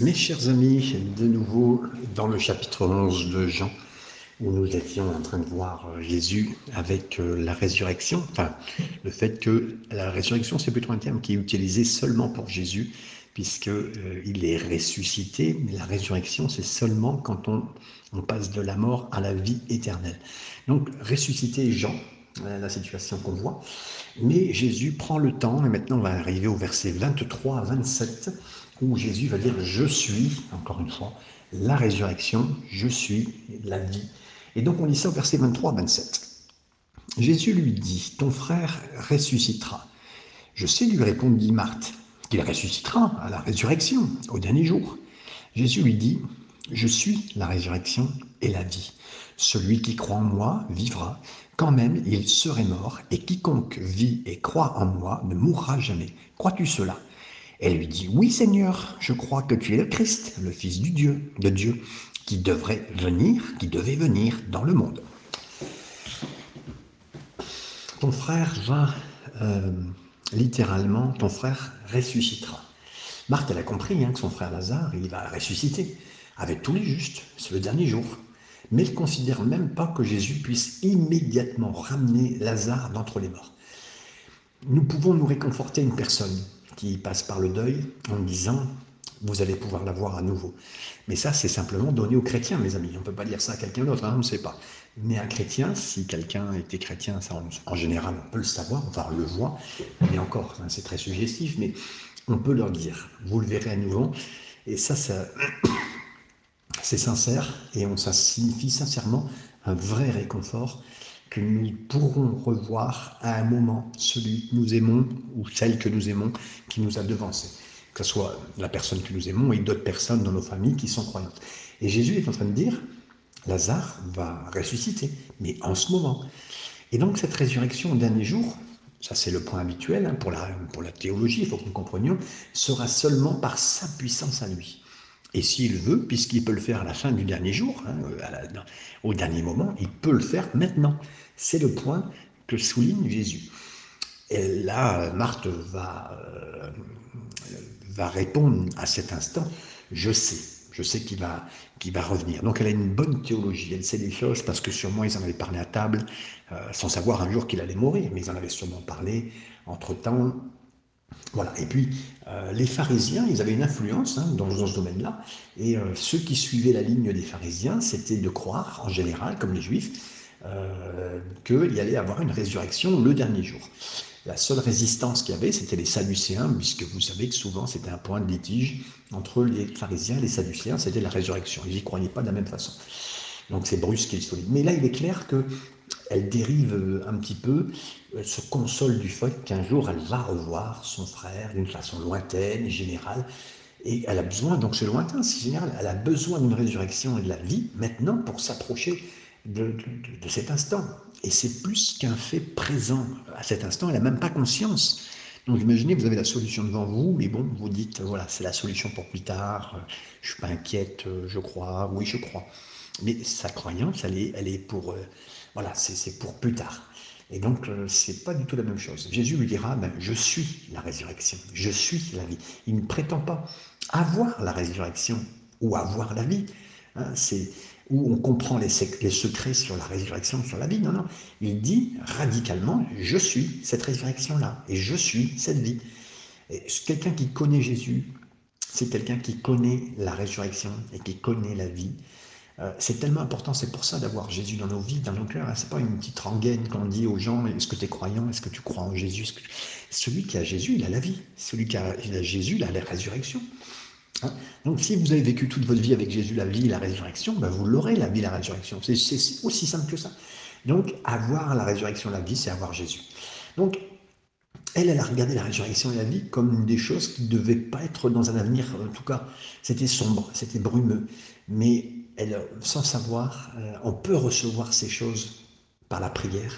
Mes chers amis, de nouveau dans le chapitre 11 de Jean, où nous étions en train de voir euh, Jésus avec euh, la résurrection, enfin le fait que la résurrection c'est plutôt un terme qui est utilisé seulement pour Jésus, puisqu'il euh, il est ressuscité, mais la résurrection c'est seulement quand on, on passe de la mort à la vie éternelle. Donc ressusciter Jean, la situation qu'on voit. Mais Jésus prend le temps, et maintenant on va arriver au verset 23 à 27, où Jésus va dire Je suis, encore une fois, la résurrection, je suis la vie. Et donc on lit ça au verset 23 à 27. Jésus lui dit Ton frère ressuscitera. Je sais, lui répondit Marthe, qu'il ressuscitera à la résurrection, au dernier jour. Jésus lui dit Je suis la résurrection et la vie. Celui qui croit en moi vivra, quand même il serait mort, et quiconque vit et croit en moi ne mourra jamais. Crois-tu cela? Elle lui dit, Oui Seigneur, je crois que tu es le Christ, le Fils du Dieu, de Dieu, qui devrait venir, qui devait venir dans le monde. Ton frère va, euh, littéralement, ton frère ressuscitera. Marthe, elle a compris hein, que son frère Lazare, il va ressusciter avec tous les justes, c'est le dernier jour mais il ne considère même pas que Jésus puisse immédiatement ramener Lazare d'entre les morts. Nous pouvons nous réconforter une personne qui passe par le deuil en disant vous allez pouvoir la voir à nouveau. Mais ça, c'est simplement donné aux chrétiens, mes amis. On ne peut pas dire ça à quelqu'un d'autre, hein, on ne sait pas. Mais un chrétien, si quelqu'un était chrétien, ça, en général, on peut le savoir, enfin, on le voit, mais encore, c'est très suggestif, mais on peut leur dire, vous le verrez à nouveau. Et ça, ça, c'est sincère et on, ça signifie sincèrement un vrai réconfort que nous pourrons revoir à un moment celui que nous aimons ou celle que nous aimons qui nous a devancés, que ce soit la personne que nous aimons et d'autres personnes dans nos familles qui sont croyantes. Et Jésus est en train de dire, Lazare va ressusciter, mais en ce moment. Et donc cette résurrection au dernier jour, ça c'est le point habituel hein, pour, pour la théologie, il faut que nous comprenions, sera seulement par sa puissance à lui. Et s'il veut, puisqu'il peut le faire à la fin du dernier jour, hein, au dernier moment, il peut le faire maintenant. C'est le point que souligne Jésus. Et là, Marthe va, euh, répondre à cet instant, je sais, je sais qu'il va, va revenir. Donc elle a une bonne théologie, elle sait des choses parce que sûrement ils en avaient parlé à table, euh, sans savoir un jour qu'il allait mourir, mais ils en avaient sûrement parlé entre-temps voilà. Et puis, euh, les pharisiens, ils avaient une influence hein, dans, ce domaine-là. Et euh, ceux qui suivaient la ligne des pharisiens, c'était de croire, en général, comme les juifs, euh, qu'il y allait avoir une résurrection le dernier jour. La seule résistance qu'il y avait, c'était les Sadducéens, puisque vous savez que souvent c'était un point de litige entre les pharisiens et les Sadducéens, c'était la résurrection. Ils n'y croyaient pas de la même façon. Donc c'est brusque et solide. Mais là, il est clair que elle dérive euh, un petit peu, elle se console du fait qu'un jour elle va revoir son frère d'une façon lointaine, générale, et elle a besoin, donc c'est lointain, c'est général, elle a besoin d'une résurrection et de la vie maintenant pour s'approcher de, cet instant. Et c'est plus qu'un fait présent. À cet instant, elle n'a même pas conscience. Donc imaginez, vous avez la solution devant vous, mais bon, vous dites, voilà, c'est la solution pour plus tard, je ne suis pas inquiète, je crois, oui, je crois. Mais sa croyance, elle est, elle est pour, euh, voilà, c'est pour plus tard. Et donc, euh, c'est pas du tout la même chose. Jésus lui dira, ben, je suis la résurrection, je suis la vie. Il ne prétend pas avoir la résurrection ou avoir la vie. Hein, c'est où on comprend les, les, secrets sur la résurrection, sur la vie. Non, non. Il dit radicalement, je suis cette résurrection-là et je suis cette vie. Quelqu'un qui connaît Jésus, c'est quelqu'un qui connaît la résurrection et qui connaît la vie. Euh, c'est tellement important, c'est pour ça d'avoir Jésus dans nos vies, dans nos cœurs. Hein. C'est pas une petite rengaine qu'on dit aux gens est-ce que tu es croyant Est-ce que tu crois en Jésus Celui qui a Jésus, il a la vie. Celui qui a, Jésus, il a la résurrection. Hein. Donc si vous avez vécu toute votre vie avec Jésus, la vie, la résurrection, ben vous l'aurez, la vie, la résurrection. C'est aussi simple que ça. Donc avoir la résurrection, la vie, c'est avoir Jésus. Donc elle, elle a regardé la résurrection et la vie comme des choses qui ne devaient pas être dans un avenir, en tout cas, c'était sombre, c'était brumeux. Mais sans savoir, euh, on peut recevoir ces choses par la prière,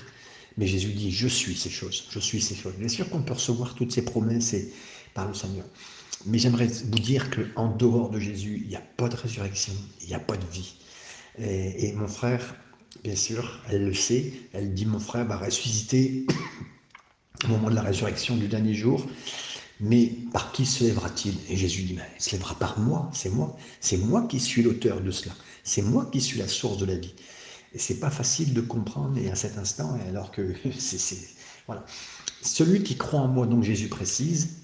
mais Jésus dit, je suis ces choses, je suis ces choses. Bien sûr qu'on peut recevoir toutes ces promesses et, par le Seigneur. Mais j'aimerais vous dire qu'en dehors de Jésus, il n'y a pas de résurrection, il n'y a pas de vie. Et, mon frère, bien sûr, elle le sait, elle dit, mon frère va ressusciter au moment de la résurrection du dernier jour. Mais par qui se lèvera-t-il Et Jésus dit, il se lèvera par moi, c'est moi. C'est moi qui suis l'auteur de cela. C'est moi qui suis la source de la vie. Et c'est pas facile de comprendre et à cet instant, alors que c'est... Voilà. Celui qui croit en moi, donc Jésus précise,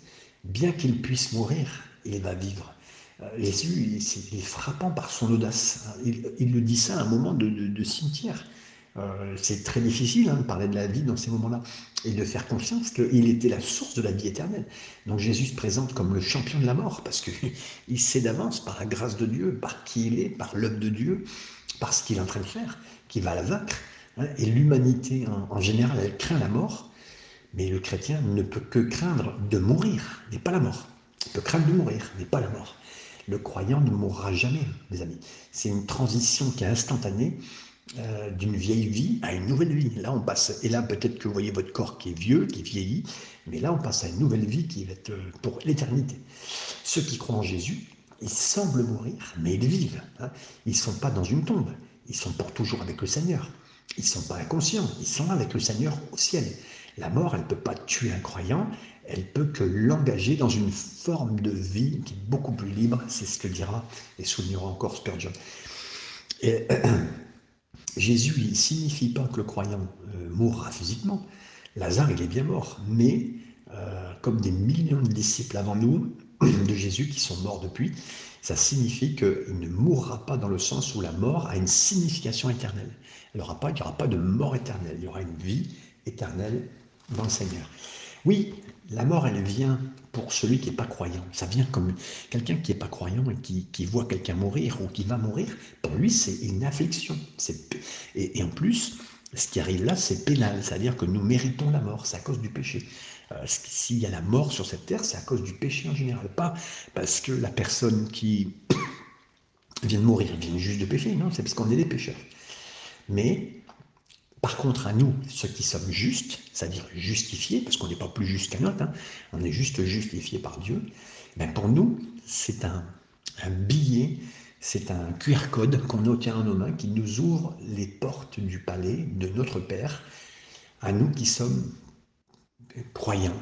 bien qu'il puisse mourir, il va vivre. Euh, Jésus, il, est frappant par son audace. Il, le dit ça à un moment de cimetière. Euh, c'est très difficile hein, de parler de la vie dans ces moments-là et de faire confiance qu'il était la source de la vie éternelle. Donc Jésus se présente comme le champion de la mort parce qu'il sait d'avance, par la grâce de Dieu, par qui il est, par l'œuvre de Dieu, par ce qu'il est en train de faire, qu'il va la vaincre. Hein. Et l'humanité en, général, elle craint la mort, mais le chrétien ne peut que craindre de mourir, mais pas la mort. Il peut craindre de mourir, mais pas la mort. Le croyant ne mourra jamais, mes amis. C'est une transition qui est instantanée euh, d'une vieille vie à une nouvelle vie. Là, on passe, et là, peut-être que vous voyez votre corps qui est vieux, qui vieillit, mais là, on passe à une nouvelle vie qui va être euh, pour l'éternité. Ceux qui croient en Jésus, ils semblent mourir, mais ils vivent. Hein. Ils ne sont pas dans une tombe, ils sont pour toujours avec le Seigneur. Ils ne sont pas inconscients, ils sont avec le Seigneur au ciel. La mort, elle ne peut pas tuer un croyant, elle peut que l'engager dans une forme de vie qui est beaucoup plus libre, c'est ce que dira et soulignera encore Spurgeon. Et, Jésus, il signifie pas que le croyant euh, mourra physiquement. Lazare, il est bien mort, mais euh, comme des millions de disciples avant nous, de Jésus qui sont morts depuis, ça signifie qu'il ne mourra pas dans le sens où la mort a une signification éternelle. Il n'y aura, aura, pas de mort éternelle, il y aura une vie éternelle dans le Seigneur. Oui, la mort, elle vient pour celui qui n'est pas croyant. Ça vient comme quelqu'un qui n'est pas croyant et qui, voit quelqu'un mourir ou qui va mourir. Pour lui, c'est une affliction. Et, et, en plus, ce qui arrive là, c'est pénal. C'est-à-dire que nous méritons la mort. C'est à cause du péché. Euh, s'il y a la mort sur cette terre, c'est à cause du péché en général. Pas parce que la personne qui vient de mourir vient juste de péché. Non, c'est parce qu'on est des pécheurs. Mais par contre, à nous, ceux qui sommes justes, c'est-à-dire justifiés, parce qu'on n'est pas plus juste qu'un autre, hein, on est juste justifié par Dieu, ben pour nous, c'est un, billet, c'est un QR code qu'on obtient en nos mains qui nous ouvre les portes du palais de notre Père, à nous qui sommes croyants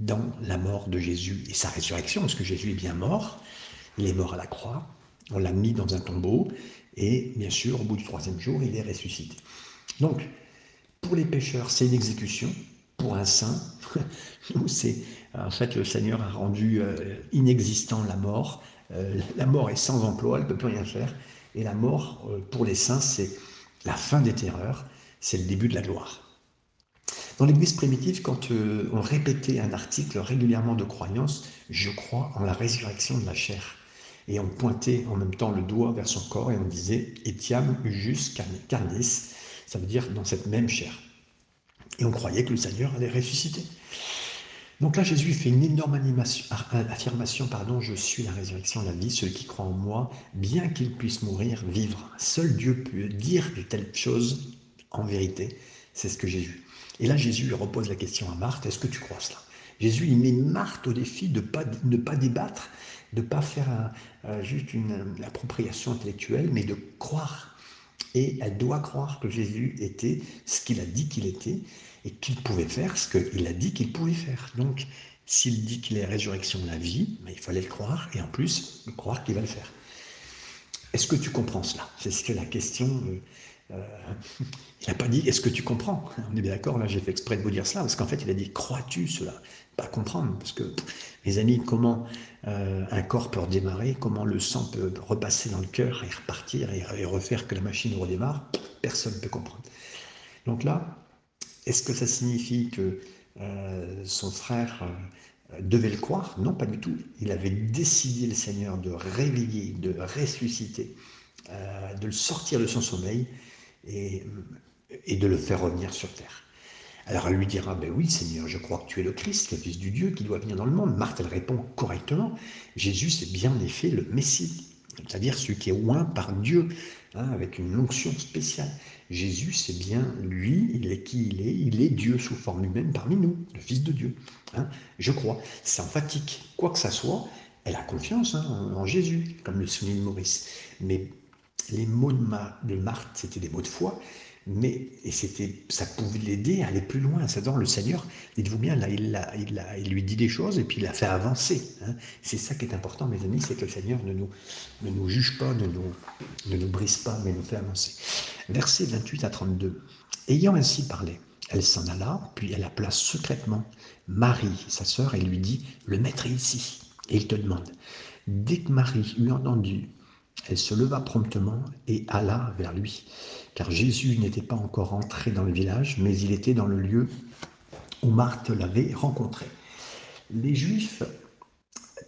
dans la mort de Jésus et sa résurrection, parce que Jésus est bien mort, il est mort à la croix, on l'a mis dans un tombeau, et bien sûr, au bout du troisième jour, il est ressuscité. Donc, pour les pécheurs, c'est une exécution. Pour un saint, c'est en fait le Seigneur a rendu euh, inexistant la mort. Euh, la mort est sans emploi, elle ne peut plus rien faire. Et la mort, euh, pour les saints, c'est la fin des terreurs, c'est le début de la gloire. Dans l'Église primitive, quand on répétait un article régulièrement de croyance, je crois en la résurrection de la chair. Et on pointait en même temps le doigt vers son corps et on disait Etiam jus carnis, ça veut dire dans cette même chair. Et on croyait que le Seigneur allait ressusciter. Donc là, Jésus fait une énorme affirmation, pardon, je suis la résurrection, la vie, celui qui croit en moi, bien qu'il puisse mourir, vivre. Seul Dieu peut dire de telles choses en vérité, c'est ce que vu. Et là, Jésus repose la question à Marthe, est-ce que tu crois cela? Jésus, il met Marthe au défi de ne pas débattre, de ne pas faire juste une, une appropriation intellectuelle, mais de croire et elle doit croire que Jésus était ce qu'il a dit qu'il était et qu'il pouvait faire ce qu'il a dit qu'il pouvait faire. Donc, s'il dit qu'il est résurrection de la vie, ben, il fallait le croire et en plus croire qu'il va le faire. Est-ce que tu comprends cela? C'est la question. Euh, il n'a pas dit est-ce que tu comprends? On est bien d'accord, là j'ai fait exprès de vous dire cela, parce qu'en fait il a dit crois-tu cela? Pas comprendre, parce que mes amis, comment euh, un corps peut redémarrer, comment le sang peut repasser dans le cœur et repartir et, refaire que la machine redémarre, personne ne peut comprendre. Donc là, est-ce que ça signifie que euh, son frère devait le croire? Non, pas du tout. Il avait décidé, le Seigneur, de réveiller, de ressusciter, de le sortir de son sommeil et de le faire revenir sur terre. Alors elle lui dira, ben oui Seigneur, je crois que tu es le Christ, le Fils du Dieu qui doit venir dans le monde. Marthe, elle répond correctement, Jésus c'est bien en effet le Messie, c'est-à-dire celui qui est oint par Dieu, hein, avec une onction spéciale. Jésus c'est bien lui, il est qui il est, il est Dieu sous forme humaine parmi nous, le Fils de Dieu. Hein. je crois, c'est emphatique, quoi que ça soit, elle a confiance hein, en Jésus, comme le souligne Maurice. Mais les mots de, Marthe, c'était des mots de foi, mais et c'était, ça pouvait l'aider à aller plus loin. Ça dans le Seigneur, dites-vous bien, là, il, a, il, a, il lui dit des choses et puis il l'a fait avancer. Hein. C'est ça qui est important, mes amis, c'est que le Seigneur ne nous, ne nous juge pas, ne nous, ne nous brise pas, mais nous fait avancer. Versets 28 à 32. Ayant ainsi parlé, elle s'en alla, puis elle appela secrètement Marie, sa sœur, et lui dit Le maître est ici. Et il te demande. Dès que Marie eut entendu, elle se leva promptement et alla vers lui, car Jésus n'était pas encore entré dans le village, mais il était dans le lieu où Marthe l'avait rencontré. Les Juifs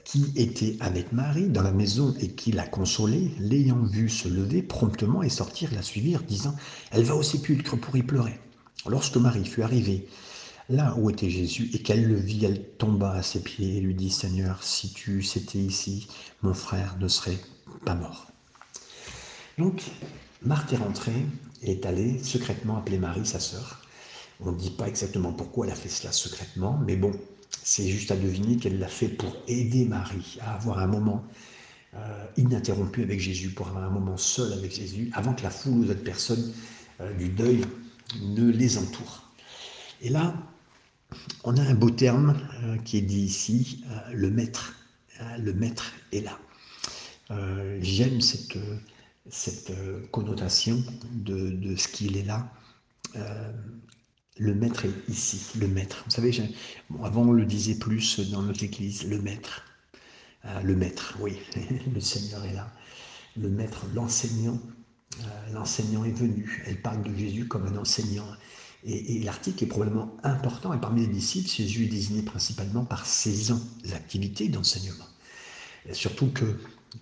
qui étaient avec Marie dans la maison et qui la consolaient, l'ayant vue se lever promptement et sortir, la suivirent, disant Elle va au sépulcre pour y pleurer. Lorsque Marie fut arrivée là où était Jésus et qu'elle le vit, elle tomba à ses pieds et lui dit Seigneur, si tu étais ici, mon frère ne serait pas mort. Donc, Marthe est rentrée et est allée secrètement appeler Marie, sa sœur. On ne dit pas exactement pourquoi elle a fait cela secrètement, mais bon, c'est juste à deviner qu'elle l'a fait pour aider Marie à avoir un moment euh, ininterrompu avec Jésus, pour avoir un moment seul avec Jésus, avant que la foule ou d'autres personnes euh, du deuil ne les entoure. Et là, on a un beau terme euh, qui est dit ici, le maître. Le maître est là. J'aime cette, cette connotation de, ce qu'il est là. le maître est ici, le maître. Vous savez, avant on le disait plus dans notre église, le maître. le maître, oui, le Seigneur est là. Le maître, l'enseignant, l'enseignant est venu. Elle parle de Jésus comme un enseignant. Et, l'article est probablement important, et parmi les disciples, Jésus est désigné principalement par ses activités d'enseignement. Surtout que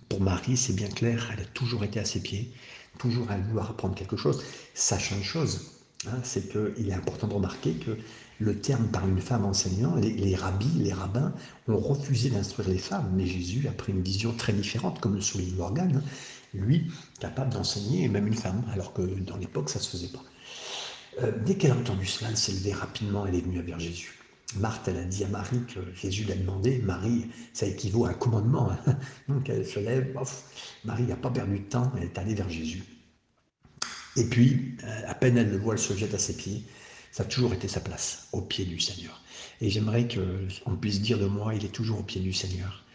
pour Marie, c'est bien clair, elle a toujours été à ses pieds, toujours à vouloir apprendre quelque chose, sachant une chose, hein, c'est qu'il est important de remarquer que le terme par une femme enseignant, les, rabbis, les rabbins ont refusé d'instruire les femmes, mais Jésus a pris une vision très différente, comme le souligne Morgane, hein. lui, capable d'enseigner même une femme, alors que dans l'époque, ça ne se faisait pas. Euh, dès qu'elle a entendu cela, elle s'est levée rapidement, elle est venue vers Jésus. Marthe, elle a dit à Marie que Jésus l'a demandé. Marie, ça équivaut à un commandement. Hein. Donc elle se lève, Marie n'a pas perdu de temps, elle est allée vers Jésus. Et puis, euh, à peine elle le voit, elle se jette à ses pieds. Ça a toujours été sa place, au pied du Seigneur. Et j'aimerais qu'on puisse dire de moi, il est toujours au pied du Seigneur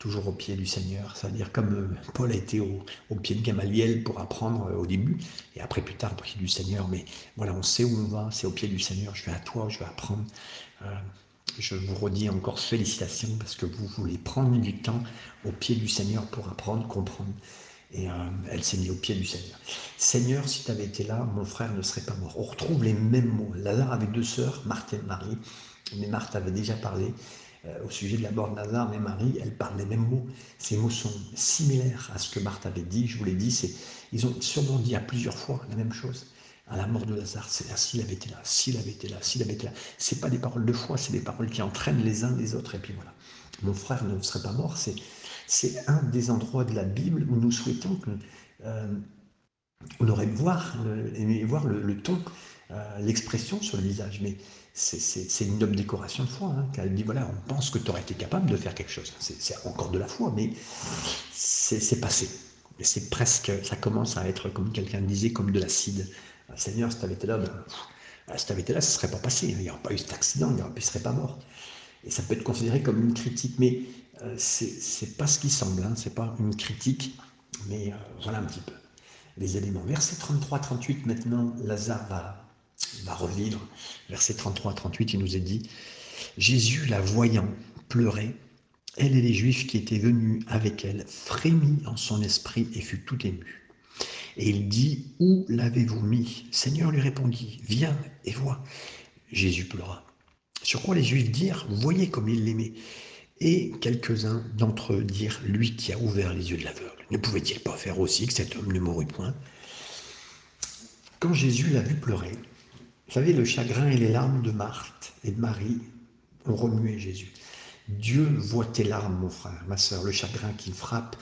toujours au pied du Seigneur. C'est-à-dire comme euh, Paul a été au, pied de Gamaliel pour apprendre euh, au début, et après plus tard au pied du Seigneur. Mais voilà, on sait où on va, c'est au pied du Seigneur. Je vais à toi, je vais apprendre. Euh, je vous redis encore félicitations parce que vous voulez prendre du temps au pied du Seigneur pour apprendre, comprendre. Et elle s'est mise au pied du Seigneur. Seigneur, si tu avais été là, mon frère ne serait pas mort. On retrouve les mêmes mots. Lazare avait deux sœurs, Marthe et Marie. Mais Marthe avait déjà parlé. Euh, au sujet de la mort de Lazare, mais Marie, elle parle les mêmes mots. Ces mots sont similaires à ce que Marthe avait dit. Je vous l'ai dit, c'est, ils ont sûrement dit à plusieurs fois la même chose. À la mort de Lazare, c'est là, s'il avait été là, s'il avait été là, s'il avait été là. C'est pas des paroles de foi, c'est des paroles qui entraînent les uns les autres. Et puis voilà. Mon frère ne serait pas mort. C'est, un des endroits de la Bible où nous souhaitons que euh, on aurait voir, le, voir le, ton, euh, l'expression sur le visage. Mais c'est une noble décoration de foi. Hein, elle dit voilà, on pense que tu aurais été capable de faire quelque chose. C'est encore de la foi, mais c'est passé. C'est presque, ça commence à être, comme quelqu'un disait, comme de l'acide. Ah, Seigneur, si tu avais été là, ben, ah, si tu avais été là, ça ne serait pas passé. Il n'y aurait pas eu cet accident, il ne serait pas mort. Et ça peut être considéré comme une critique, mais euh, c'est pas ce qui semble. Hein, c'est pas une critique, mais euh, voilà un petit peu les éléments. Verset 33-38, maintenant, Lazare va va revivre. Verset 33 38, il nous est dit Jésus, la voyant pleurer, elle et les Juifs qui étaient venus avec elle frémit en son esprit et fut tout ému. Et il dit Où l'avez-vous mis? Seigneur lui répondit Viens et vois. Jésus pleura. Sur quoi les Juifs dirent Voyez comme il l'aimait. Et quelques-uns d'entre eux dirent Lui qui a ouvert les yeux de l'aveugle. Ne pouvait-il pas faire aussi que cet homme ne mourût point? Quand Jésus l'a vu pleurer, vous savez, le chagrin et les larmes de Marthe et de Marie ont remué Jésus. Dieu voit tes larmes, mon frère, ma soeur, le chagrin qui frappe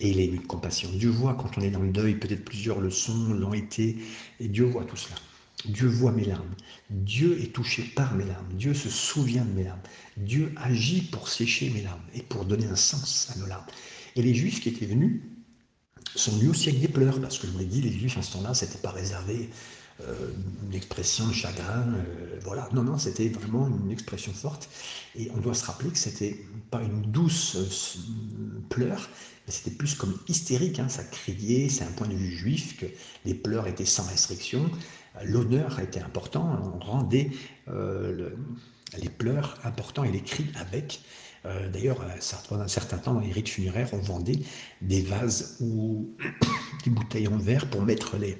et il est de compassion. Dieu voit quand on est dans le deuil, peut-être plusieurs leçons l'ont été, et Dieu voit tout cela. Dieu voit mes larmes. Dieu est touché par mes larmes. Dieu se souvient de mes larmes. Dieu agit pour sécher mes larmes et pour donner un sens à nos larmes. Et les Juifs qui étaient venus sont venus aussi avec des pleurs, parce que je vous l'ai dit, les Juifs en ce temps-là, ce n'était pas réservé euh, une expression de chagrin. Euh, voilà, non, non, c'était vraiment une expression forte. Et on doit se rappeler que c'était pas une douce pleure, mais c'était plus comme hystérique. Hein, ça criait, c'est un point de vue juif que les pleurs étaient sans restriction. L'honneur était important, on rendait les pleurs importants et les cris avec. D'ailleurs, pendant un certain temps, dans les rites funéraires, on vendait des vases ou des bouteilles en verre pour mettre les,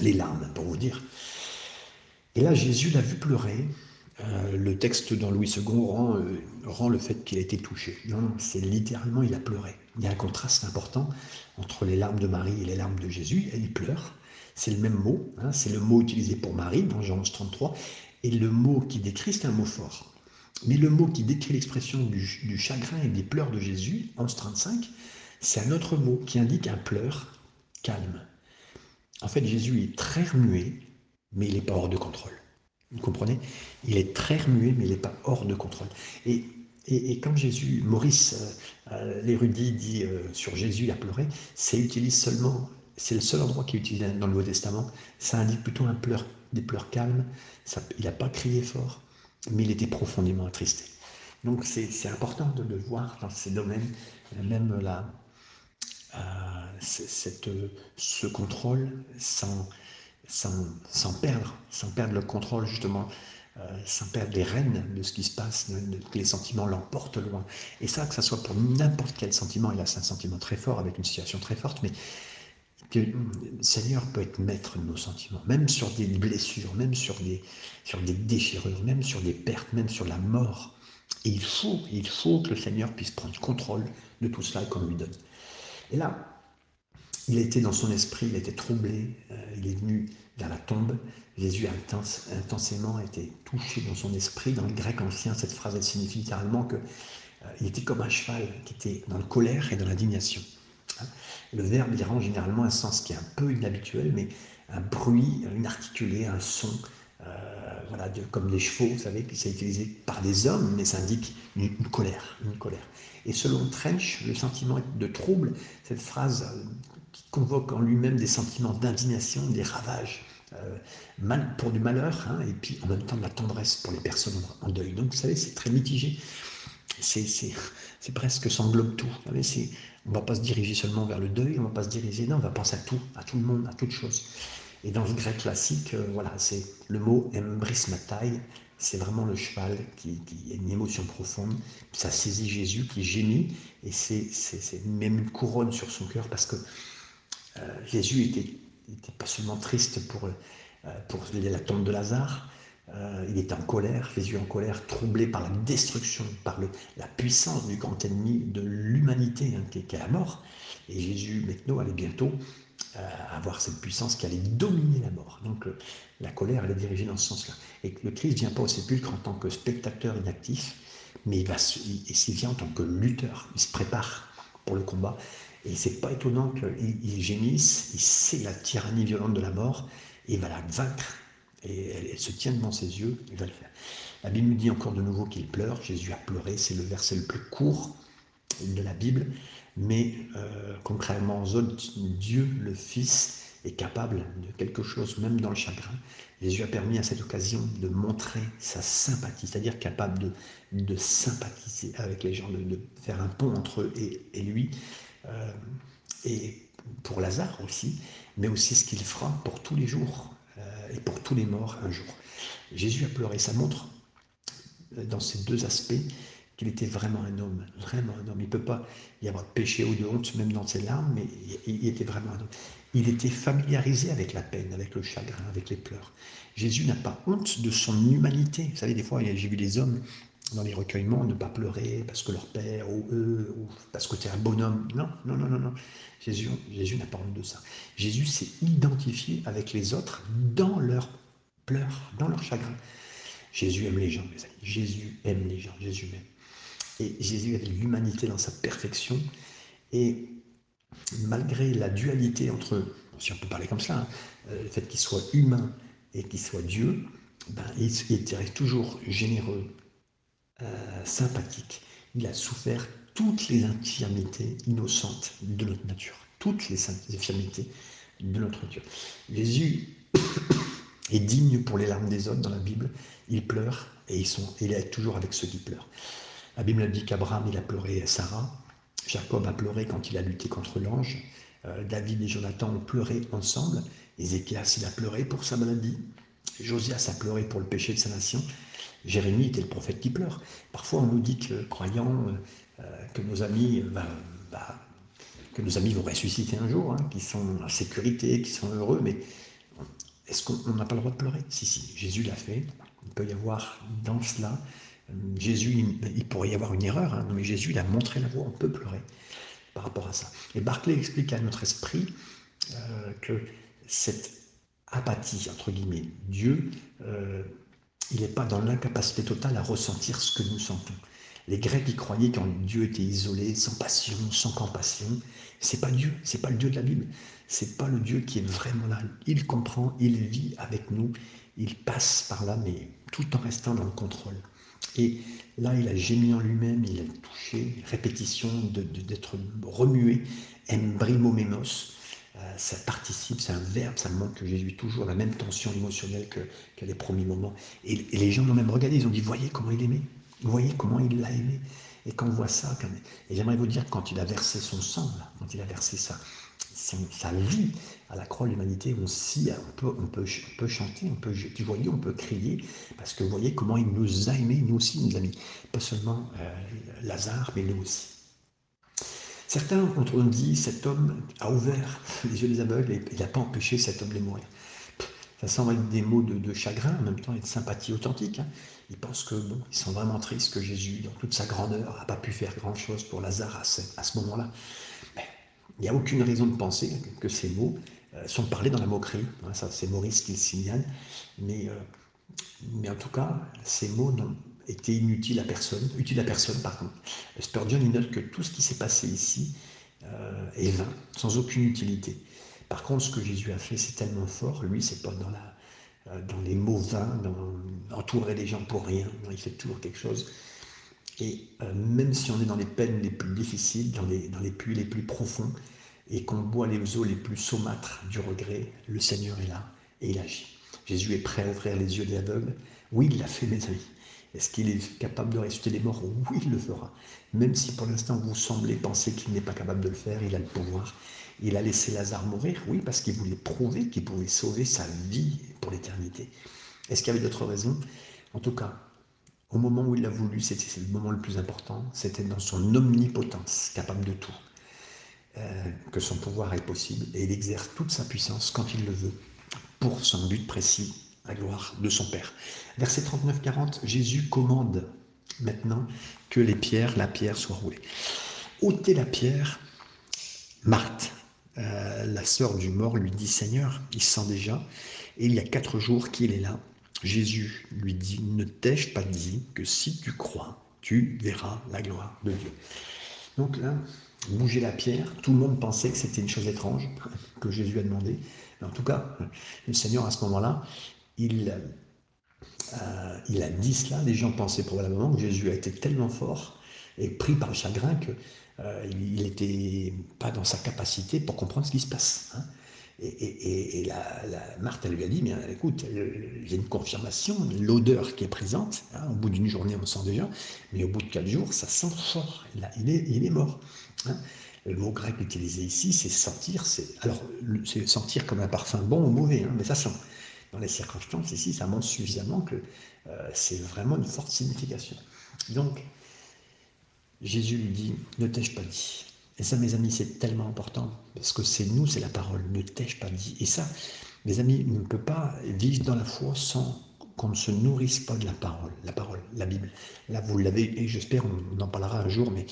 les larmes, pour vous dire. Et là, Jésus l'a vu pleurer. Euh, le texte dans Louis II rend, euh, rend le fait qu'il a été touché. Non, c'est littéralement, il a pleuré. Il y a un contraste important entre les larmes de Marie et les larmes de Jésus. Elle, pleure. C'est le même mot. Hein, c'est le mot utilisé pour Marie dans Jean 11, 33. Et le mot qui décrit, c'est un mot fort. Mais le mot qui décrit l'expression du, du, chagrin et des pleurs de Jésus, 11, 35, c'est un autre mot qui indique un pleur calme. En fait, Jésus est très remué, mais il n'est pas hors de contrôle. Vous comprenez? Il est très remué, mais il n'est pas hors de contrôle. Et, et, quand Jésus, Maurice, euh, euh, l'érudit, dit euh, sur Jésus a pleuré, c'est seulement, c'est le seul endroit qui est utilisé dans le Nouveau Testament. Ça indique plutôt un pleur, des pleurs calmes. Il n'a pas crié fort, mais il était profondément attristé. Donc c'est important de le voir dans ces domaines, même là cette, ce contrôle sans, perdre, sans perdre le contrôle justement, euh, sans perdre les rênes de ce qui se passe, que les sentiments l'emportent loin. Et ça, que ce soit pour n'importe quel sentiment, et là c'est un sentiment très fort avec une situation très forte, mais que le Seigneur peut être maître de nos sentiments, même sur des blessures, même sur des, sur des déchirures, même sur des pertes, même sur la mort. Et il faut, il faut que le Seigneur puisse prendre contrôle de tout cela qu'on lui donne. Et là, il était dans son esprit, il était troublé, euh, il est venu vers la tombe. Jésus a intensément été touché dans son esprit. Dans le grec ancien, cette phrase signifie littéralement qu'il euh, était comme un cheval qui était dans la colère et dans l'indignation. Hein. Le verbe il rend généralement un sens qui est un peu inhabituel, mais un bruit inarticulé, un son, euh, voilà, comme des chevaux, vous savez, qui s'est utilisé par des hommes, mais ça indique une, colère, une colère. Et selon Trench, le sentiment de trouble, cette phrase convoque en lui-même des sentiments d'indignation, des ravages euh, pour du malheur, hein, et puis en même temps de la tendresse pour les personnes en, deuil. Donc vous savez, c'est très mitigé. C'est presque ça englobe tout. On ne va pas se diriger seulement vers le deuil, on ne va pas se diriger, non, on va penser à tout, à tout le monde, à toute chose. Et dans le grec classique, euh, voilà, c'est le mot embrismatai, c'est vraiment le cheval qui, qui, a une émotion profonde. Ça saisit Jésus qui gémit, et c'est même une couronne sur son cœur parce que Jésus était, pas seulement triste pour, euh, pour la tombe de Lazare, euh, il était en colère, Jésus en colère, troublé par la destruction, par la puissance du grand ennemi de l'humanité, hein, qui, est la mort. Et Jésus, maintenant, allait bientôt avoir cette puissance qui allait dominer la mort. Donc la colère, elle est dirigée dans ce sens-là. Et le Christ ne vient pas au sépulcre en tant que spectateur inactif, mais il, va, il vient en tant que lutteur. Il se prépare pour le combat. Et c'est pas étonnant qu'il gémisse, il sait la tyrannie violente de la mort, il va la vaincre. Et elle, se tient devant ses yeux, il va le faire. La Bible nous dit encore de nouveau qu'il pleure. Jésus a pleuré, c'est le verset le plus court de la Bible. Mais euh, concrètement, Dieu le Fils est capable de quelque chose, même dans le chagrin. Jésus a permis à cette occasion de montrer sa sympathie, c'est-à-dire capable de, sympathiser avec les gens, de, faire un pont entre eux et lui. Euh, et pour Lazare aussi, mais aussi ce qu'il fera pour tous les jours euh, et pour tous les morts un jour. Jésus a pleuré, ça montre euh, dans ces deux aspects qu'il était vraiment un homme, vraiment un homme. Il ne peut pas y avoir de péché ou de honte, même dans ses larmes, mais il était vraiment un homme. Il était familiarisé avec la peine, avec le chagrin, avec les pleurs. Jésus n'a pas honte de son humanité. Vous savez, des fois, j'ai vu des hommes dans les recueillements, ne pas pleurer parce que leur père ou eux, ou parce que tu es un bonhomme. Non, non, non, non, non. Jésus, Jésus n'a pas honte de ça. Jésus s'est identifié avec les autres dans leurs pleurs, dans leur chagrin. Jésus aime les gens, mes amis. Jésus aime les gens. Jésus m'aime. Et Jésus avait l'humanité dans sa perfection. Et malgré la dualité entre, si on peut parler comme ça, hein, euh, le fait qu'il soit humain et qu'il soit Dieu, ben, il, il était toujours généreux, euh, sympathique. Il a souffert toutes les infirmités innocentes de notre nature, toutes les infirmités de notre nature. Jésus est digne pour les larmes des autres dans la Bible. Il pleure et ils sont, il est toujours avec ceux qui pleurent. La Bible dit qu'Abraham, il a pleuré Sarah. Jacob a pleuré quand il a lutté contre l'ange. Euh, David et Jonathan ont pleuré ensemble. Ézéchias, il a pleuré pour sa maladie. Josias a pleuré pour le péché de sa nation. Jérémie était le prophète qui pleure. Parfois, on nous dit que, croyant euh, que nos amis, bah, bah, que nos amis vont ressusciter un jour, hein, qui sont en sécurité, qui sont heureux, mais est-ce qu'on n'a pas le droit de pleurer? Si, si, Jésus l'a fait. Il peut y avoir dans cela, euh, Jésus, il, pourrait y avoir une erreur, hein, mais Jésus, a montré la voie, on peut pleurer par rapport à ça. Et Barclay explique à notre esprit euh, que cette apathie, entre guillemets, Dieu, euh, il n'est pas dans l'incapacité totale à ressentir ce que nous sentons. Les Grecs qui croyaient qu'en Dieu était isolé, sans passion, sans compassion, c'est pas Dieu, c'est pas le Dieu de la Bible, c'est pas le Dieu qui est vraiment là. Il comprend, il vit avec nous, il passe par là, mais tout en restant dans le contrôle. Et là, il a gémi en lui-même, il a touché, répétition d'être remué, embrimomemos. Euh, ça participe, c'est un verbe, ça montre que Jésus toujours la même tension émotionnelle que, les premiers moments. Et, les gens l'ont même regardé, ils ont dit, voyez comment il aimait, voyez comment il l'a aimé. Et quand on voit ça, et j'aimerais vous dire, quand il a versé son sang, quand il a versé ça, sa vie à la croix de l'humanité, on, on, peut, on, peut, on peut chanter, on peut, voyez, on peut crier, parce que vous voyez comment il nous a aimés, nous aussi, nous amis. Pas seulement euh, Lazare, mais nous aussi. Certains ont dit cet homme a ouvert les yeux des aveugles et il n'a pas empêché cet homme de mourir. Ça semble être des mots de, chagrin, en même temps, et de sympathie authentique. Hein. Ils pensent que bon, ils sont vraiment tristes que Jésus, dans toute sa grandeur, n'a pas pu faire grand-chose pour Lazare à ce, moment-là. Mais il n'y a aucune raison de penser que ces mots euh, sont parlés dans la moquerie. Hein, c'est Maurice qui le signale. Mais, euh, mais en tout cas, ces mots n'ont été inutiles à personne. Utiles à personne, par contre. Spurgeon il note que tout ce qui s'est passé ici euh, est vain, sans aucune utilité. Par contre, ce que Jésus a fait, c'est tellement fort. Lui, c'est pas dans, dans les mots vains, dans entourer les gens pour rien. il fait toujours quelque chose. Et même si on est dans les peines les plus difficiles, dans les, dans les puits les plus profonds, et qu'on boit les eaux les plus saumâtres du regret, le Seigneur est là et il agit. Jésus est prêt à ouvrir les yeux des aveugles. Oui, il l'a fait, mes amis. Est-ce qu'il est capable de ressusciter les morts? Oui, il le fera. Même si pour l'instant vous semblez penser qu'il n'est pas capable de le faire, il a le pouvoir. Il a laissé Lazare mourir, oui, parce qu'il voulait prouver qu'il pouvait sauver sa vie pour l'éternité. Est-ce qu'il y avait d'autres raisons? En tout cas, au moment où il l'a voulu, c'était le moment le plus important, c'était dans son omnipotence, capable de tout. Euh, que son pouvoir est possible et il exerce toute sa puissance quand il le veut pour son but précis, la gloire de son Père. Verset 39-40, Jésus commande maintenant que les pierres, la pierre soit roulée. ôtez la pierre, Marthe, euh, la sœur du mort, lui dit Seigneur, il sent déjà, et il y a quatre jours qu'il est là. Jésus lui dit Ne t'ai-je pas dit que si tu crois, tu verras la gloire de Dieu? Donc là, bouger la pierre. Tout le monde pensait que c'était une chose étrange que Jésus a demandé. Mais en tout cas, le Seigneur, à ce moment-là, il, euh, il a dit cela. Les gens pensaient probablement que Jésus a été tellement fort et pris par le chagrin qu'il euh, n'était pas dans sa capacité pour comprendre ce qui se passe. Hein. Et, la, Marthe, lui a dit, mais écoute, j'ai une confirmation, l'odeur qui est présente, hein, au bout d'une journée, on sent déjà, mais au bout de quatre jours, ça sent fort, il, est, mort. Hein. Le mot grec utilisé ici, c'est sentir, c'est alors c'est sentir comme un parfum bon ou mauvais, mais ça sent. Dans les circonstances ici, ça montre suffisamment que euh, c'est vraiment une forte signification. Donc, Jésus lui dit, ne t'ai-je pas dit? Et ça, mes amis, c'est tellement important, parce que c'est nous, c'est la parole, ne t'ai-je pas dit? Et ça, mes amis, on ne peut pas vivre dans la foi sans qu'on ne se nourrisse pas de la parole, la parole, la Bible. Là, vous l'avez, et j'espère, on en parlera un jour, mais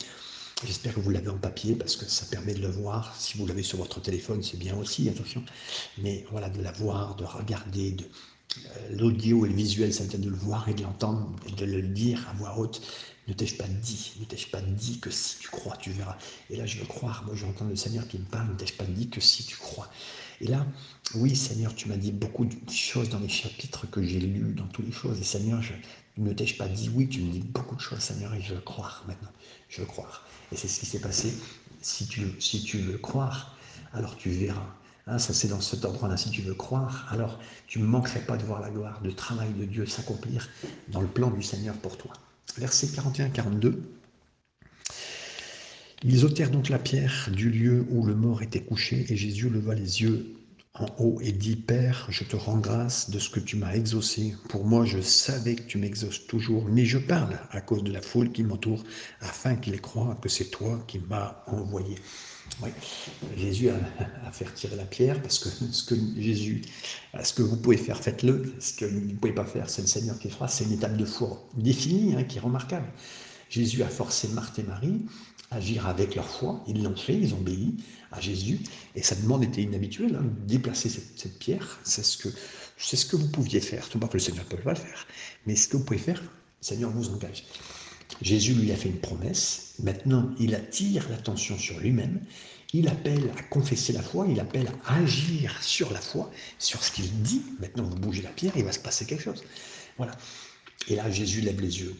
j'espère que vous l'avez en papier, parce que ça permet de le voir. Si vous l'avez sur votre téléphone, c'est bien aussi, attention. Mais voilà, de la voir, de regarder, de, euh, l'audio et le visuel, ça veut dire de le voir et de l'entendre, de le dire à voix haute. Ne t'ai-je pas dit, ne t'ai-je pas dit que si tu crois, tu verras. Et là, je veux croire. Moi, j'entends le Seigneur qui me parle. Ne t'ai-je pas dit que si tu crois? Et là, oui, Seigneur, tu m'as dit beaucoup de choses dans les chapitres que j'ai lus, dans toutes les choses. Et Seigneur, je, ne t'ai-je pas dit oui, tu me dis beaucoup de choses, Seigneur, et je veux croire maintenant. Je veux croire. Et c'est ce qui s'est passé. Si tu, si tu veux croire, alors tu verras Hein, ça c'est dans cet ordre-là, si tu veux croire, alors tu ne manquerais pas de voir la gloire, le travail de Dieu s'accomplir dans le plan du Seigneur pour toi. Verset 41-42. Ils ôtèrent donc la pierre du lieu où le mort était couché, et Jésus leva les yeux en haut et dit, Père, je te rends grâce de ce que tu m'as exaucé. Pour moi, je savais que tu m'exauces toujours, mais je parle à cause de la foule qui m'entoure, afin qu'ils croient que c'est toi qui m'as envoyé. Oui, Jésus a, fait retirer la pierre parce que ce que Jésus, ce que vous pouvez faire, faites-le. Ce que vous ne pouvez pas faire, c'est le Seigneur qui fera. C'est une étape de foi définie, hein, qui est remarquable. Jésus a forcé Marthe et Marie à agir avec leur foi. Ils l'ont fait, ils ont obéi Jésus. Et sa demande était inhabituelle, hein, déplacer cette, pierre. C'est ce, que, ce que vous pouviez faire. Tout pas que le Seigneur ne peut pas le faire. Mais ce que vous pouvez faire, le Seigneur vous engage. Jésus lui a fait une promesse. Maintenant, il attire l'attention sur lui-même. Il appelle à confesser la foi, il appelle à agir sur la foi, sur ce qu'il dit. Maintenant, vous bougez la pierre, il va se passer quelque chose. Voilà. Et là, Jésus lève les yeux.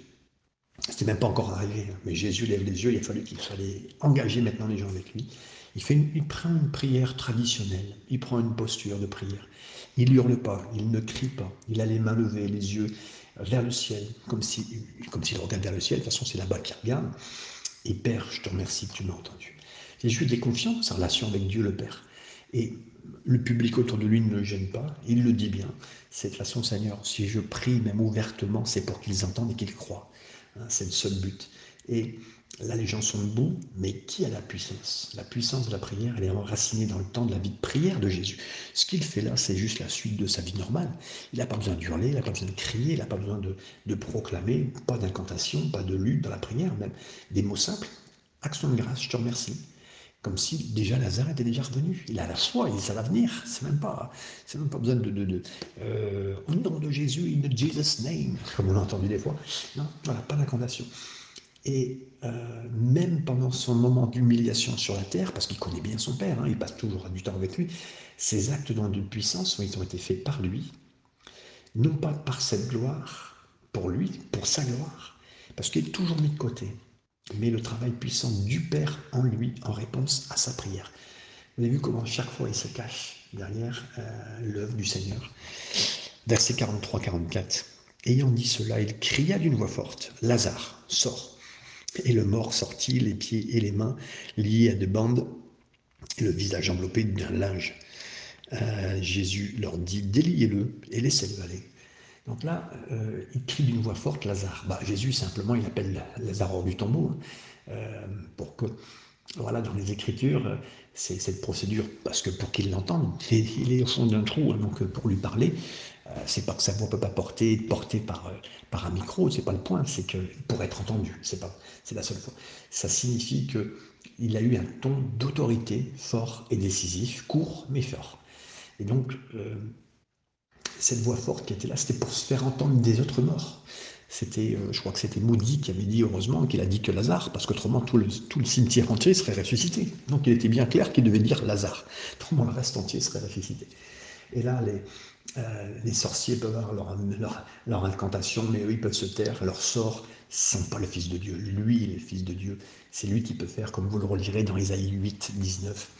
C'était même pas encore arrivé, hein. mais Jésus lève les yeux. Il a fallu qu'il fallait engager maintenant les gens avec lui. Il, fait il prend une prière traditionnelle, il prend une posture de prière. Il hurle pas, il ne crie pas, il a les mains levées, les yeux vers le ciel, comme s'il si, comme regarde vers le ciel, de toute façon c'est là-bas qu'il regarde. Et Père, je te remercie que tu m'as entendu. Jésus est confiant, sa relation avec Dieu le Père. Et le public autour de lui ne le gêne pas, il le dit bien. C'est de façon, Seigneur, si je prie même ouvertement, c'est pour qu'ils entendent et qu'ils croient. Hein, c'est le seul but. Et Là, les gens sont debout, mais qui a la puissance? La puissance de la prière, elle est enracinée dans le temps de la vie de prière de Jésus. Ce qu'il fait là, c'est juste la suite de sa vie normale. Il n'a pas besoin d'hurler, il n'a pas besoin de crier, il n'a pas besoin de, proclamer, pas d'incantation, pas de lutte dans la prière, même des mots simples. Action de grâce, je te remercie. Comme si déjà Lazare était déjà revenu. Il a la foi, il sait l'avenir. C'est même pas, c'est même pas besoin de, de, euh, au nom de Jésus, in Jesus name, comme on l'a entendu des fois. Non, voilà, pas d'incantation. Et euh, même pendant son moment d'humiliation sur la terre, parce qu'il connaît bien son Père, hein, il passe toujours du temps avec lui, ces actes de puissance ils ont été faits par lui, non pas par cette gloire, pour lui, pour sa gloire, parce qu'il est toujours mis de côté, mais le travail puissant du Père en lui en réponse à sa prière. Vous avez vu comment chaque fois il se cache derrière euh, l'œuvre du Seigneur. Verset 43-44. Ayant dit cela, il cria d'une voix forte, Lazare, sors. Et le mort sortit, les pieds et les mains liés à des bandes, le visage enveloppé d'un linge. Euh, Jésus leur dit Déliez-le et laissez-le aller. Donc là, euh, il crie d'une voix forte Lazare. Bah, Jésus, simplement, il appelle Lazare hors du tombeau, hein, euh, pour que, voilà, dans les Écritures, c'est cette procédure, parce que pour qu'il l'entende, il est au fond d'un trou, hein, donc pour lui parler, c'est pas que sa voix peut pas porter, porter par, euh, par un micro, c'est pas le point, c'est que pour être entendu, c'est pas, c'est la seule fois. Ça signifie que il a eu un ton d'autorité fort et décisif, court mais fort. Et donc euh, cette voix forte qui était là, c'était pour se faire entendre des autres morts. C'était, je crois que c'était Moody qui avait dit heureusement qu'il a dit que Lazare, parce qu'autrement tout le, tout le cimetière entier serait ressuscité. Donc il était bien clair qu'il devait dire Lazare. Autrement le reste entier serait ressuscité. Et là, les, euh, les sorciers peuvent avoir leur, incantation, mais eux, ils peuvent se taire. Leur sort sont pas le Fils de Dieu. Lui le Fils de Dieu. C'est lui qui peut faire, comme vous le relirez dans Isaïe 8, 19.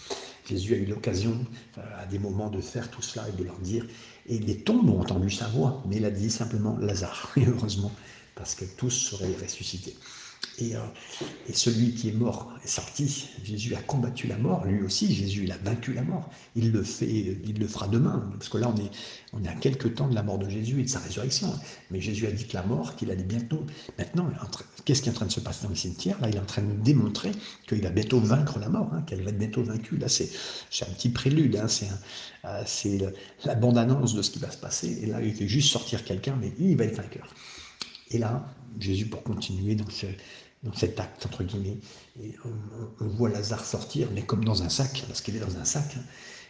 Jésus a eu l'occasion euh, à des moments de faire tout cela et de leur dire. Et les tombes ont entendu sa voix, mais il a dit simplement Lazare. Et heureusement, parce que tous seraient ressuscités. Euh, et, celui qui est mort est sorti. Jésus a combattu la mort, lui aussi. Jésus, il a vaincu la mort. Il le fait, il le fera demain. Parce que là, on est, à quelques temps de la mort de Jésus et de sa résurrection. Mais Jésus a dit que la mort, qu'il allait bientôt. Maintenant, qu'est-ce qui est en train de se passer dans le cimetière Là, il est en train de démontrer qu'il va bientôt vaincre la mort, hein, qu'elle va être bientôt vaincue. Là, c'est un petit prélude. Hein, c'est euh, la bande-annonce de ce qui va se passer. Et là, il fait juste sortir quelqu'un, mais il va être vainqueur. Et là, Jésus, pour continuer dans, ce, dans cet acte, entre guillemets, et on, voit Lazare sortir, mais comme dans un sac, parce qu'il est dans un sac. Hein.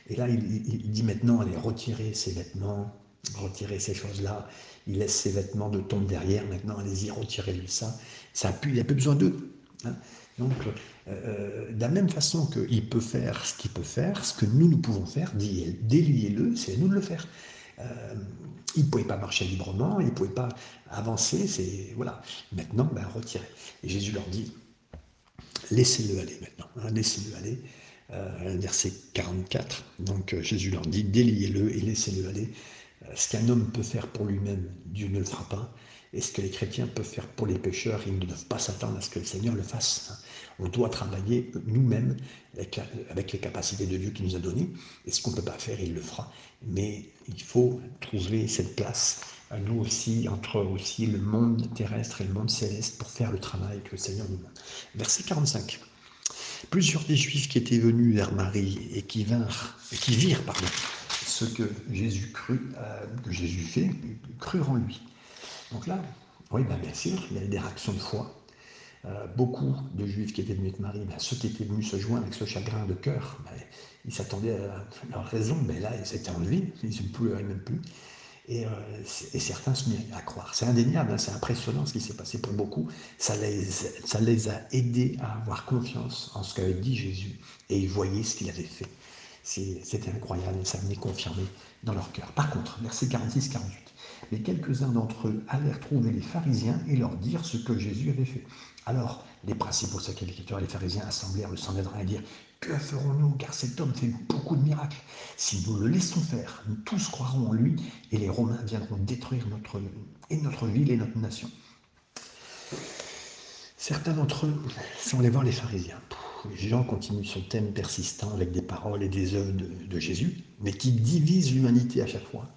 Et là, il, dit maintenant, allez, retirer ses vêtements, retirer ces choses-là. Il laisse ses vêtements de tombe derrière, maintenant, allez-y, retirez-lui ça. ça il n'y a plus besoin d'eux. Hein. Donc, euh, euh, de la même façon qu'il peut faire ce qu'il peut faire, ce que nous, nous pouvons faire, déliez-le, c'est à nous de le faire. Euh, il ne pouvait pas marcher librement, il ne pouvait pas avancer, c'est voilà. Maintenant, ben, retirez. Et Jésus leur dit, laissez-le aller maintenant, hein, laissez-le aller. euh, verset 44. Donc euh, Jésus leur dit, déliez-le et laissez-le aller. Ce qu'un homme peut faire pour lui-même, Dieu ne le fera pas. Et ce que les chrétiens peuvent faire pour les pécheurs, ils ne doivent pas s'attendre à ce que le Seigneur le fasse. On doit travailler nous-mêmes avec, les capacités de Dieu qu'il nous a données. Et ce qu'on ne peut pas faire, il le fera. Mais il faut trouver cette place, nous aussi, entre aussi le monde terrestre et le monde céleste, pour faire le travail que le Seigneur nous demande. Verset 45. Plusieurs des Juifs qui étaient venus vers Marie et qui vinrent, qui virent, ce que Jésus crut, euh, que Jésus fait, crurent en lui. Donc là, oui, ben bien sûr, il y avait des réactions de foi. Euh, beaucoup de juifs qui étaient venus avec Marie, ben, ceux qui étaient venus se joindre avec ce chagrin de cœur, ben, ils s'attendaient à leur raison, mais là, ils étaient enlevés, ils ne pleuraient même plus. Et, euh, et, certains se mirent à croire. C'est indéniable, hein, c'est impressionnant ce qui s'est passé pour beaucoup. Ça les, a aidés à avoir confiance en ce qu'avait dit Jésus, et ils voyaient ce qu'il avait fait. C'était incroyable, ça venait confirmer dans leur cœur. Par contre, verset 46-48, mais quelques-uns d'entre eux allèrent trouver les pharisiens et leur dire ce que Jésus avait fait. Alors, les principaux sacrificateurs et les pharisiens assemblèrent le Sanhédrin et dirent Que ferons-nous? Car cet homme fait beaucoup de miracles. Si nous le laissons faire, nous tous croirons en lui et les Romains viendront détruire notre, ville et notre nation. Certains d'entre eux sont allés voir les pharisiens. Les gens continuent son thème persistant avec des paroles et des œuvres de Jésus, mais qui divisent l'humanité à chaque fois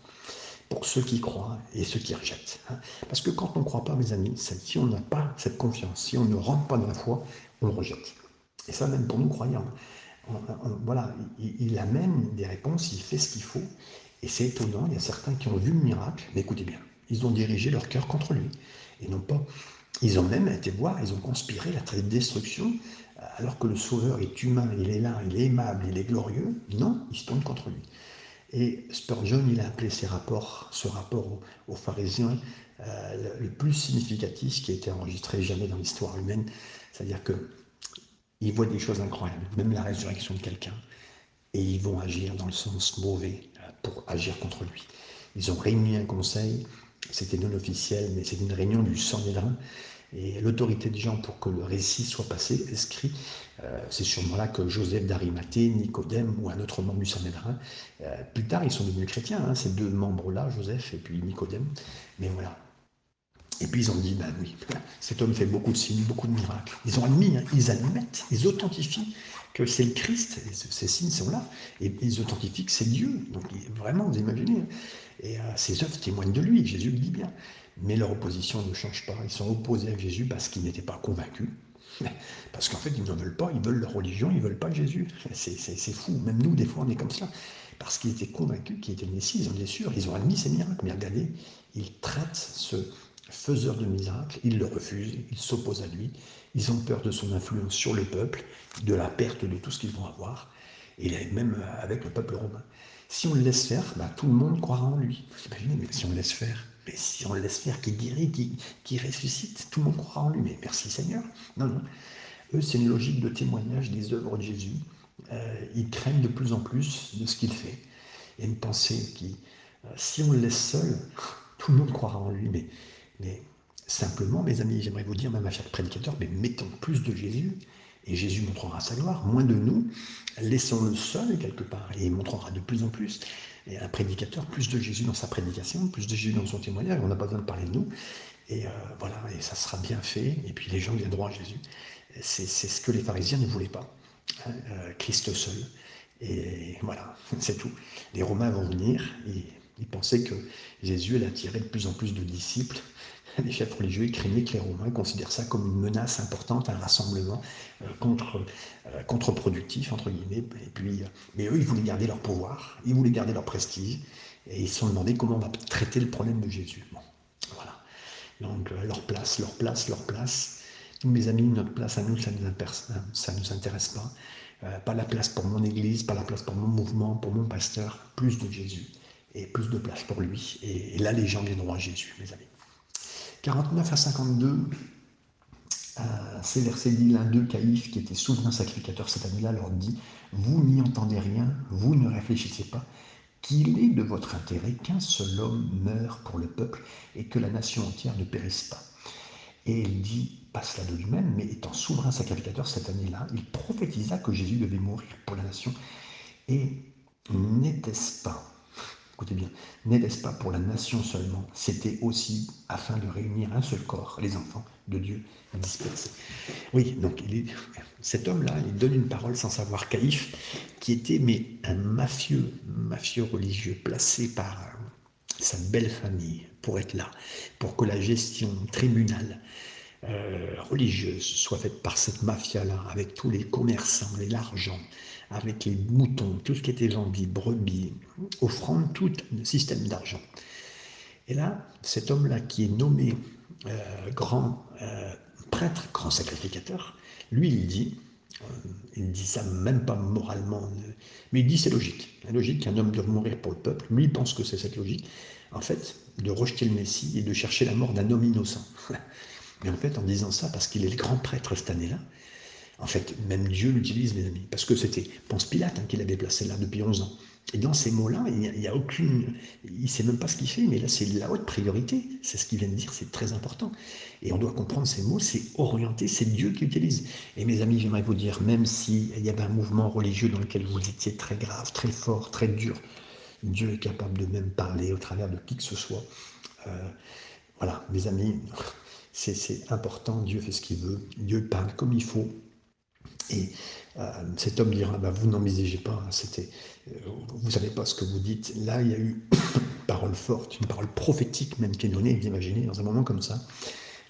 pour ceux qui croient et ceux qui rejettent. Hein. Parce que quand on ne croit pas, mes amis, si on n'a pas cette confiance, si on ne rentre pas dans la foi, on le rejette. Et ça, même pour nous croyants. voilà, il, amène des réponses, il fait ce qu'il faut. Et c'est étonnant, il y a certains qui ont vu le miracle, mais écoutez bien, ils ont dirigé leur cœur contre lui. Et non pas. Ils ont même été voir, ils ont conspiré la destruction, alors que le Sauveur est humain, il est là, il est aimable, il est glorieux. Non, ils se tournent contre lui. Et Spurgeon, il a appelé ces rapports, ce rapport aux, pharisiens euh, le, plus significatif qui a été enregistré jamais dans l'histoire humaine. C'est-à-dire qu'ils voient des choses incroyables, même la résurrection de quelqu'un, et ils vont agir dans le sens mauvais euh, pour agir contre lui. Ils ont réuni un conseil, c'était non officiel, mais c'est une réunion du Sanhédrin, et l'autorité des gens pour que le récit soit passé, inscrit, euh, c'est sûrement là que Joseph d'Arimathée, Nicodème ou un autre membre du Sanhédrin, euh, plus tard ils sont devenus chrétiens, hein, ces deux membres-là, Joseph et puis Nicodème, mais voilà. Et puis ils ont dit, ben oui, cet homme fait beaucoup de signes, beaucoup de miracles. Ils ont admis, hein, ils admettent, ils authentifient que c'est le Christ, ces signes sont là, et ils authentifient que c'est Dieu. Donc vraiment, vous imaginez. Hein. Et euh, œuvres témoignent de lui, Jésus le dit bien. Mais leur opposition ne change pas. Ils sont opposés à Jésus parce qu'ils n'étaient pas convaincus. Parce qu'en fait, ils ne veulent pas, ils veulent leur religion, ils ne veulent pas Jésus. C'est fou. Même nous, des fois, on est comme ça. Parce qu'ils étaient convaincus qu'il était le Messie, ils ont bien sûr, ils ont admis ces miracles. Mais regardez, ils traitent ce faiseur de miracles, ils le refusent, ils s'opposent à lui, ils ont peur de son influence sur le peuple, de la perte de tout ce qu'ils vont avoir, et même avec le peuple romain. Si on le laisse faire, bah, tout le monde croira en lui. Vous imaginez, mais si on le laisse faire, mais si on le laisse faire, qui guérit, qui, ressuscite, tout le monde croira en lui. Mais merci Seigneur. Non, non. Eux, c'est une logique de témoignage des œuvres de Jésus. Euh, ils craignent de plus en plus de ce qu'il fait. A une pensée qui, euh, si on le laisse seul, tout le monde croira en lui. Mais, mais simplement, mes amis, j'aimerais vous dire, même à chaque prédicateur, mais mettons plus de Jésus, et Jésus montrera sa gloire, moins de nous, laissons-le seul quelque part, et il montrera de plus en plus et un prédicateur, plus de Jésus dans sa prédication, plus de Jésus dans son témoignage, on n'a pas besoin de parler de nous. Et euh, voilà, et ça sera bien fait, et puis les gens viendront à Jésus. C'est ce que les pharisiens ne voulaient pas, hein, euh, Christ seul. Et voilà, c'est tout. Les Romains vont venir, et ils pensaient que Jésus allait attirer de plus en plus de disciples, les chefs religieux craignaient que les Romains considèrent ça comme une menace importante, un rassemblement euh, euh, contre-productif, entre guillemets. Et puis, euh, mais eux, ils voulaient garder leur pouvoir, ils voulaient garder leur prestige, et ils se sont demandé comment on va traiter le problème de Jésus. Bon, voilà. Donc, leur place, leur place, leur place. mes amis, notre place à nous, ça ne nous, nous intéresse pas. pas la place pour mon église, pas la place pour mon mouvement, pour mon pasteur, plus de Jésus et plus de place pour lui. Et, et là, les gens viendront à Jésus, mes amis. 49 à 52, euh, ces versets dit l'un d'eux, Caïphe, qui était souverain sacrificateur cette année-là, leur dit Vous n'y entendez rien, vous ne réfléchissez pas, qu'il est de votre intérêt qu'un seul homme meure pour le peuple et que la nation entière ne périsse pas. Et il dit, pas cela de lui-même, mais étant souverain sacrificateur cette année-là, il prophétisa que Jésus devait mourir pour la nation. Et n'était-ce pas, écoutez bien, n'était-ce pas pour la nation seulement, c'était aussi afin de réunir un seul corps, les enfants de Dieu dispersés. Oui, donc il est, cet homme-là, il donne une parole sans savoir Caïphe, qui était mais un mafieux, mafieux religieux, placé par sa belle famille pour être là, pour que la gestion tribunale euh, religieuse soit faite par cette mafia-là, avec tous les commerçants, et l'argent, avec les moutons, tout ce qui était vendus, brebis, offrande, tout le système d'argent. Et là, cet homme-là qui est nommé euh, grand euh, prêtre, grand sacrificateur, lui, il dit, il dit ça même pas moralement, mais il dit c'est logique. C'est logique qu'un homme doit mourir pour le peuple. Lui, il pense que c'est cette logique. En fait, de rejeter le Messie et de chercher la mort d'un homme innocent. Mais en fait, en disant ça, parce qu'il est le grand prêtre cette année-là, en fait, même Dieu l'utilise, mes amis, parce que c'était Ponce Pilate hein, qui l'avait placé là depuis 11 ans. Et dans ces mots-là, il n'y a, aucune. Il ne sait même pas ce qu'il fait, mais là, c'est la haute priorité. C'est ce qu'il vient de dire, c'est très important. Et on doit comprendre ces mots, c'est orienté, c'est Dieu qui utilise. Et mes amis, j'aimerais vous dire, même s'il y avait un mouvement religieux dans lequel vous étiez très grave, très fort, très dur, Dieu est capable de même parler au travers de qui que ce soit. Euh, voilà, mes amis, c'est important, Dieu fait ce qu'il veut, Dieu parle comme il faut. Et euh, cet homme dira, bah, vous n'en miségez pas, hein, c'était, euh, vous savez pas ce que vous dites. Là, il y a eu une parole forte, une parole prophétique même qui est donnée, vous imaginez, dans un moment comme ça.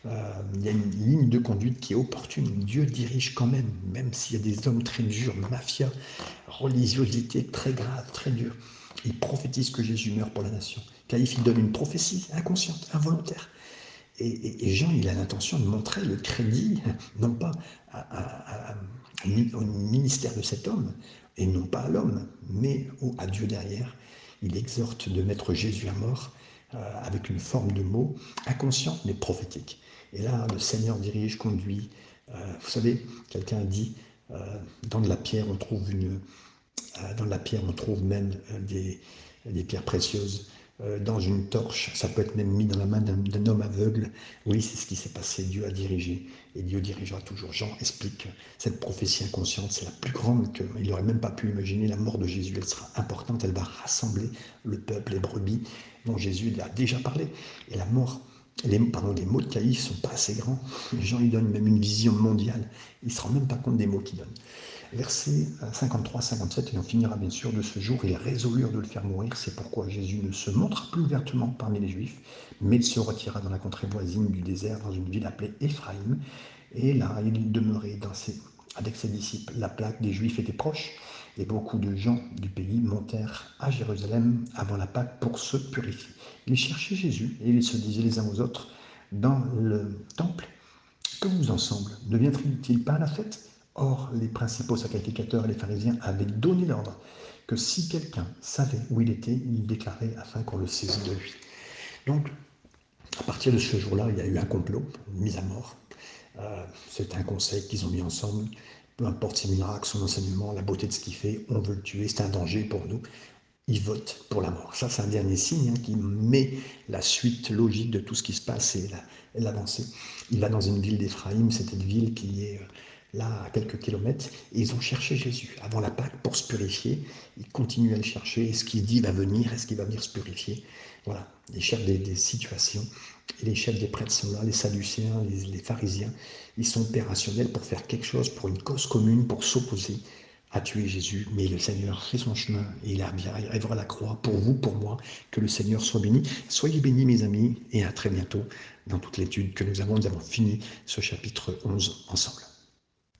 il y a une ligne de conduite qui est opportune. Dieu dirige quand même, même s'il y a des hommes très durs, mafia, religiosité très grave, très dure. Il prophétise que Jésus meurt pour la nation. Caïphe, il donne une prophétie inconsciente, involontaire. Et, Jean, il a l'intention de montrer le crédit, non pas au ministère de cet homme, et non pas à l'homme, mais à Dieu derrière. Il exhorte de mettre Jésus à mort euh, avec une forme de mot inconsciente mais prophétique. Et là, le Seigneur dirige, conduit. Euh, vous savez, quelqu'un dit, euh, dans de la pierre, on trouve une, dans la pierre, on trouve même des, pierres précieuses. Euh, dans une torche, ça peut être même mis dans la main d'un homme aveugle. Oui, c'est ce qui s'est passé. Dieu a dirigé et Dieu dirigera toujours. Jean explique cette prophétie inconsciente, c'est la plus grande qu'il n'aurait même pas pu imaginer. La mort de Jésus, elle sera importante, elle va rassembler le peuple, les brebis dont Jésus a déjà parlé. Et la mort, les, pardon, les mots de Caïphe sont pas assez grands. Jean lui donne même une vision mondiale. Il ne se rend même pas compte des mots qu'il donne. Versets 53-57, et on finira bien sûr de ce jour, ils résolurent de le faire mourir. C'est pourquoi Jésus ne se montra plus ouvertement parmi les Juifs, mais il se retira dans la contrée voisine du désert, dans une ville appelée Éphraïm. Et là, il demeurait avec ses disciples. La plaque des Juifs était proche, et beaucoup de gens du pays montèrent à Jérusalem avant la Pâque pour se purifier. Ils cherchaient Jésus, et ils se disaient les uns aux autres dans le temple, que vous ensemble Ne viendrait-il pas à la fête? Or, les principaux sacrificateurs et les pharisiens avaient donné l'ordre que si quelqu'un savait où il était, il déclarait afin qu'on le saisisse de lui. Donc, à partir de ce jour-là, il y a eu un complot, une mise à mort. Euh, c'est un conseil qu'ils ont mis ensemble. Peu importe ses miracles, son enseignement, la beauté de ce qu'il fait, on veut le tuer, c'est un danger pour nous. Ils votent pour la mort. Ça, c'est un dernier signe hein, qui met la suite logique de tout ce qui se passe et l'avancée. il va dans une ville d'Éphraïm, c'était une ville qui est euh, là à quelques kilomètres, et ils ont cherché Jésus avant la Pâque pour se purifier. Ils continuent à le chercher. Est-ce qu'il dit va venir? Est-ce qu'il va venir se purifier? Voilà, les chefs des, situations et les chefs des prêtres sont là, les Sadducéens, les, pharisiens. Ils sont opérationnels pour faire quelque chose, pour une cause commune, pour s'opposer à tuer Jésus. Mais le Seigneur fait son chemin et il arrivera à la croix pour vous, pour moi. Que le Seigneur soit béni. Soyez bénis, mes amis, et à très bientôt dans toute l'étude que nous avons. Nous avons fini ce chapitre 11 ensemble.